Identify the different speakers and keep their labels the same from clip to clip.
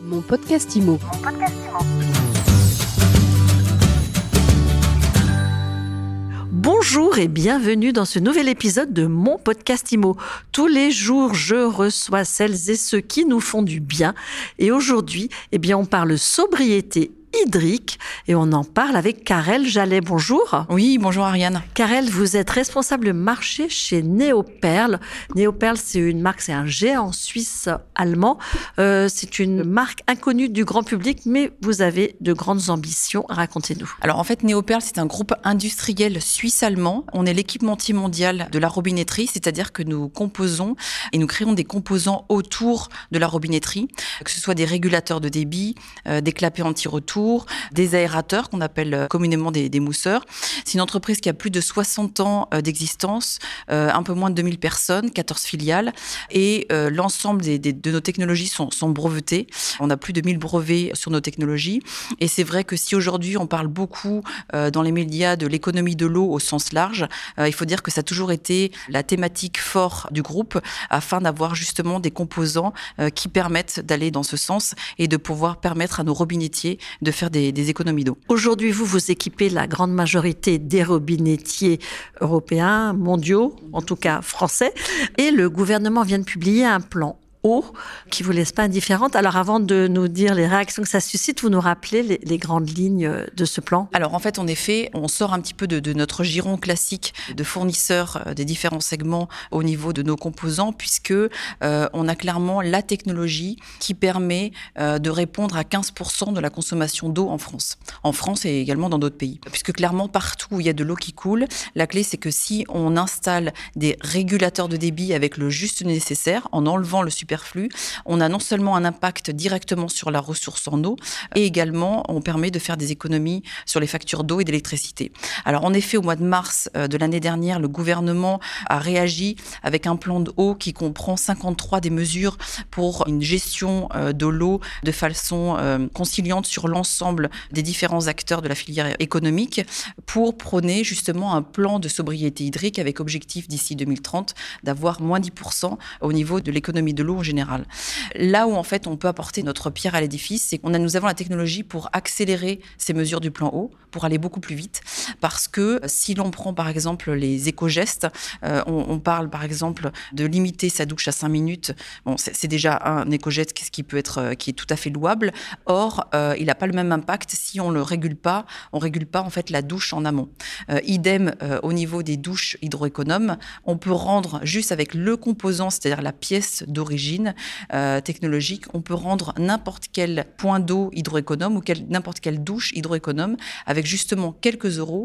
Speaker 1: Mon podcast IMO.
Speaker 2: Bonjour et bienvenue dans ce nouvel épisode de mon podcast IMO. Tous les jours, je reçois celles et ceux qui nous font du bien. Et aujourd'hui, eh bien, on parle sobriété hydrique et on en parle avec Karel Jallet. Bonjour.
Speaker 3: Oui, bonjour Ariane.
Speaker 2: Karel, vous êtes responsable marché chez Neoperl. Neoperl, c'est une marque, c'est un géant suisse allemand. Euh, c'est une marque inconnue du grand public, mais vous avez de grandes ambitions. Racontez-nous.
Speaker 3: Alors en fait, Neoperl, c'est un groupe industriel suisse-allemand. On est l'équipementier mondial de la robinetterie, c'est-à-dire que nous composons et nous créons des composants autour de la robinetterie, que ce soit des régulateurs de débit, euh, des clapets anti-retour, des aérateurs qu'on appelle euh, communément des, mousseurs. C'est une entreprise qui a plus de 60 ans euh, d'existence, euh, un peu moins de 2000 personnes, 14 filiales, et l'ensemble des, de nos technologies sont, brevetées. On a plus de 1000 brevets sur nos technologies. Et c'est vrai que si aujourd'hui on parle beaucoup dans les médias de l'économie de l'eau au sens large, il faut dire que ça a toujours été la thématique forte du groupe afin d'avoir justement des composants qui permettent d'aller dans ce sens et de pouvoir permettre à nos robinettiers de de faire des, économies d'eau.
Speaker 2: Aujourd'hui, vous vous équipez la grande majorité des robinettiers européens, mondiaux, en tout cas français, et le gouvernement vient de publier un plan eau qui vous laisse pas indifférente. Alors avant de nous dire les réactions que ça suscite, vous nous rappelez les, grandes lignes de ce plan?
Speaker 3: Alors en fait, en effet, on sort un petit peu de, notre giron classique de fournisseurs euh, des différents segments au niveau de nos composants, puisque euh, on a clairement la technologie qui permet euh, de répondre à 15% de la consommation d'eau en France. En France et également dans d'autres pays. Puisque clairement, partout où il y a de l'eau qui coule, la clé c'est que si on installe des régulateurs de débit avec le juste nécessaire, en enlevant le on a non seulement un impact directement sur la ressource en eau, et également on permet de faire des économies sur les factures d'eau et d'électricité. Alors en effet, au mois de mars euh, de l'année dernière, le gouvernement a réagi avec un plan d'eau qui comprend 53 des mesures pour une gestion euh, de l'eau de façon euh, conciliante sur l'ensemble des différents acteurs de la filière économique pour prôner justement un plan de sobriété hydrique avec objectif d'ici 2030 d'avoir moins 10% au niveau de l'économie de l'eau général. Là où en fait on peut apporter notre pierre à l'édifice, c'est qu'on a nous avons la technologie pour accélérer ces mesures du plan eau, pour aller beaucoup plus vite, parce que si l'on prend par exemple les éco-gestes, euh, on, parle par exemple de limiter sa douche à 5 minutes. Bon, c'est déjà un éco-geste qui peut être euh, est tout à fait louable. Or, euh, il n'a pas le même impact si on le régule pas. On régule pas en fait la douche en amont. idem au niveau des douches hydroéconomes, on peut rendre juste avec le composant, c'est-à-dire la pièce d'origine euh, technologique, on peut rendre n'importe quel point d'eau hydroéconome ou n'importe quelle douche hydroéconome avec justement quelques euros,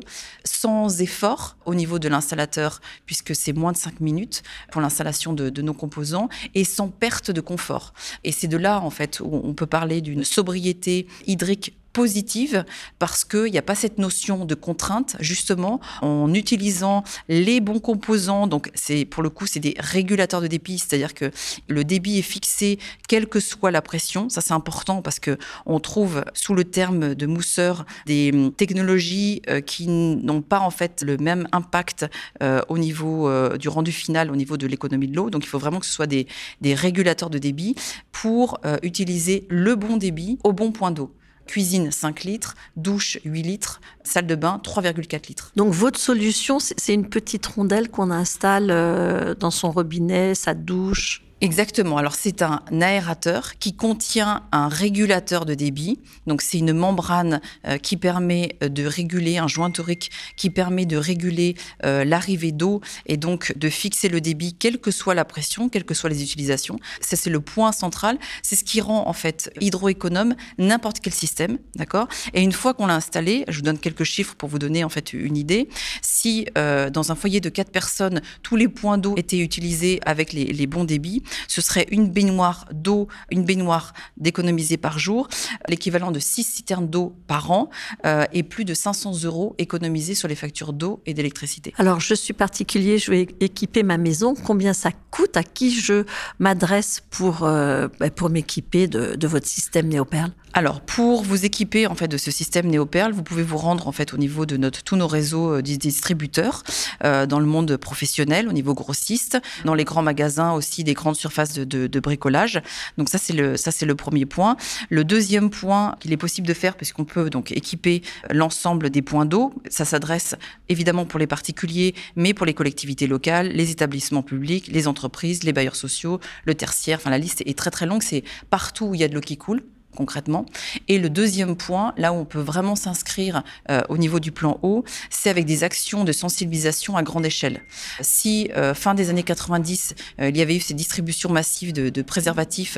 Speaker 3: sans effort au niveau de l'installateur, puisque c'est moins de 5 minutes pour l'installation de, de nos composants, et sans perte de confort. Et c'est de là, en fait, où on peut parler d'une sobriété hydrique positive parce qu'il n'y a pas cette notion de contrainte, justement, en utilisant les bons composants. Donc, c'est pour le coup, c'est des régulateurs de débit, c'est-à-dire que le débit est fixé quelle que soit la pression. Ça, c'est important parce que on trouve sous le terme de mousseur des hum, technologies euh, qui n'ont pas en fait le même impact euh, au niveau euh, du rendu final, au niveau de l'économie de l'eau. Donc, il faut vraiment que ce soit des, des régulateurs de débit pour utiliser le bon débit au bon point d'eau. Cuisine 5 litres, douche 8 litres, salle de bain 3,4 litres.
Speaker 2: Donc votre solution, c'est une petite rondelle qu'on installe euh, dans son robinet, sa douche
Speaker 3: Exactement. Alors c'est un aérateur qui contient un régulateur de débit. Donc c'est une membrane euh, qui permet euh, de réguler un joint torique qui permet de réguler euh, l'arrivée d'eau et donc de fixer le débit quelle que soit la pression, quelles que soient les utilisations. Ça c'est le point central. C'est ce qui rend en fait hydroéconome n'importe quel système, d'accord? Et une fois qu'on l'a installé, je vous donne quelques chiffres pour vous donner en fait une idée. Si dans un foyer de quatre personnes tous les points d'eau étaient utilisés avec les bons débits, ce serait une baignoire d'eau, une baignoire d'économiser par jour, l'équivalent de 6 citernes d'eau par an euh, et plus de 500 euros économisés sur les factures d'eau et d'électricité.
Speaker 2: Alors, je suis particulier, je vais équiper ma maison. Combien ça coûte? À qui je m'adresse pour, euh, bah, pour m'équiper de, de votre système Néoperl
Speaker 3: alors, pour vous équiper en fait de ce système Néoperl, vous pouvez vous rendre en fait au niveau de notre, tous nos réseaux euh, distributeurs dans le monde professionnel, au niveau grossiste, dans les grands magasins aussi des grandes surface de, bricolage. Donc ça c'est le ça c'est le premier point. Le deuxième point qu'il est possible de faire puisqu'on peut donc équiper l'ensemble des points d'eau. Ça s'adresse évidemment pour les particuliers, mais pour les collectivités locales, les établissements publics, les entreprises, les bailleurs sociaux, le tertiaire. Enfin la liste est très très longue. C'est partout où il y a de l'eau qui coule concrètement. Et le deuxième point, là où on peut vraiment s'inscrire euh, au niveau du plan eau, c'est avec des actions de sensibilisation à grande échelle. Si euh, fin des années 90, euh, il y avait eu ces distributions massives de, préservatifs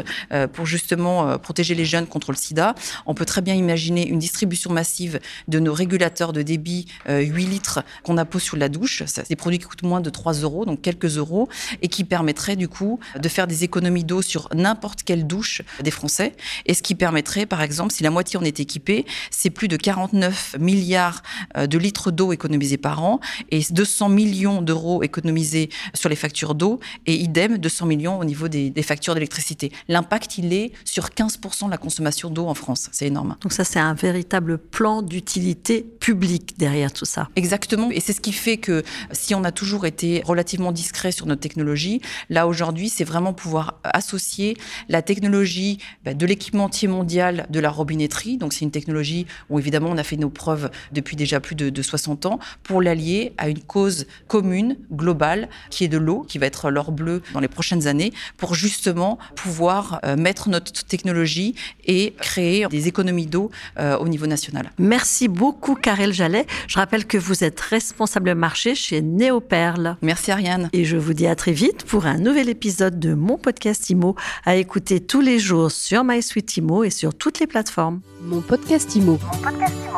Speaker 3: pour justement protéger les jeunes contre le sida, on peut très bien imaginer une distribution massive de nos régulateurs de débit 8 litres qu'on appose sur la douche. C'est des produits qui coûtent moins de 3 euros, donc quelques euros, et qui permettraient du coup de faire des économies d'eau sur n'importe quelle douche des Français, et ce qui permettrait, par exemple, si la moitié en est équipée, c'est plus de 49 milliards euh, de litres d'eau économisés par an et 200 millions d'euros économisés sur les factures d'eau et idem 200 millions au niveau des, factures d'électricité. L'impact, il est sur 15% de la consommation d'eau en France. C'est énorme.
Speaker 2: Donc ça, c'est un véritable plan d'utilité publique derrière tout ça.
Speaker 3: Exactement. Et c'est ce qui fait que si on a toujours été relativement discret sur notre technologie, là aujourd'hui, c'est vraiment pouvoir associer la technologie bah, de l'équipementier mondiale de la robinetterie. Donc, c'est une technologie où, évidemment, on a fait nos preuves depuis déjà plus de, 60 ans pour l'allier à une cause commune, globale, qui est de l'eau, qui va être l'or bleu dans les prochaines années, pour justement pouvoir euh, mettre notre technologie et créer des économies d'eau euh, au niveau national.
Speaker 2: Merci beaucoup, Karel Jallet. Je rappelle que vous êtes responsable marché chez Néoperle.
Speaker 3: Merci, Ariane.
Speaker 2: Et je vous dis à très vite pour un nouvel épisode de mon podcast IMO à écouter tous les jours sur MySuite IMO et sur toutes les plateformes.
Speaker 1: Mon podcast Mon podcast Imo.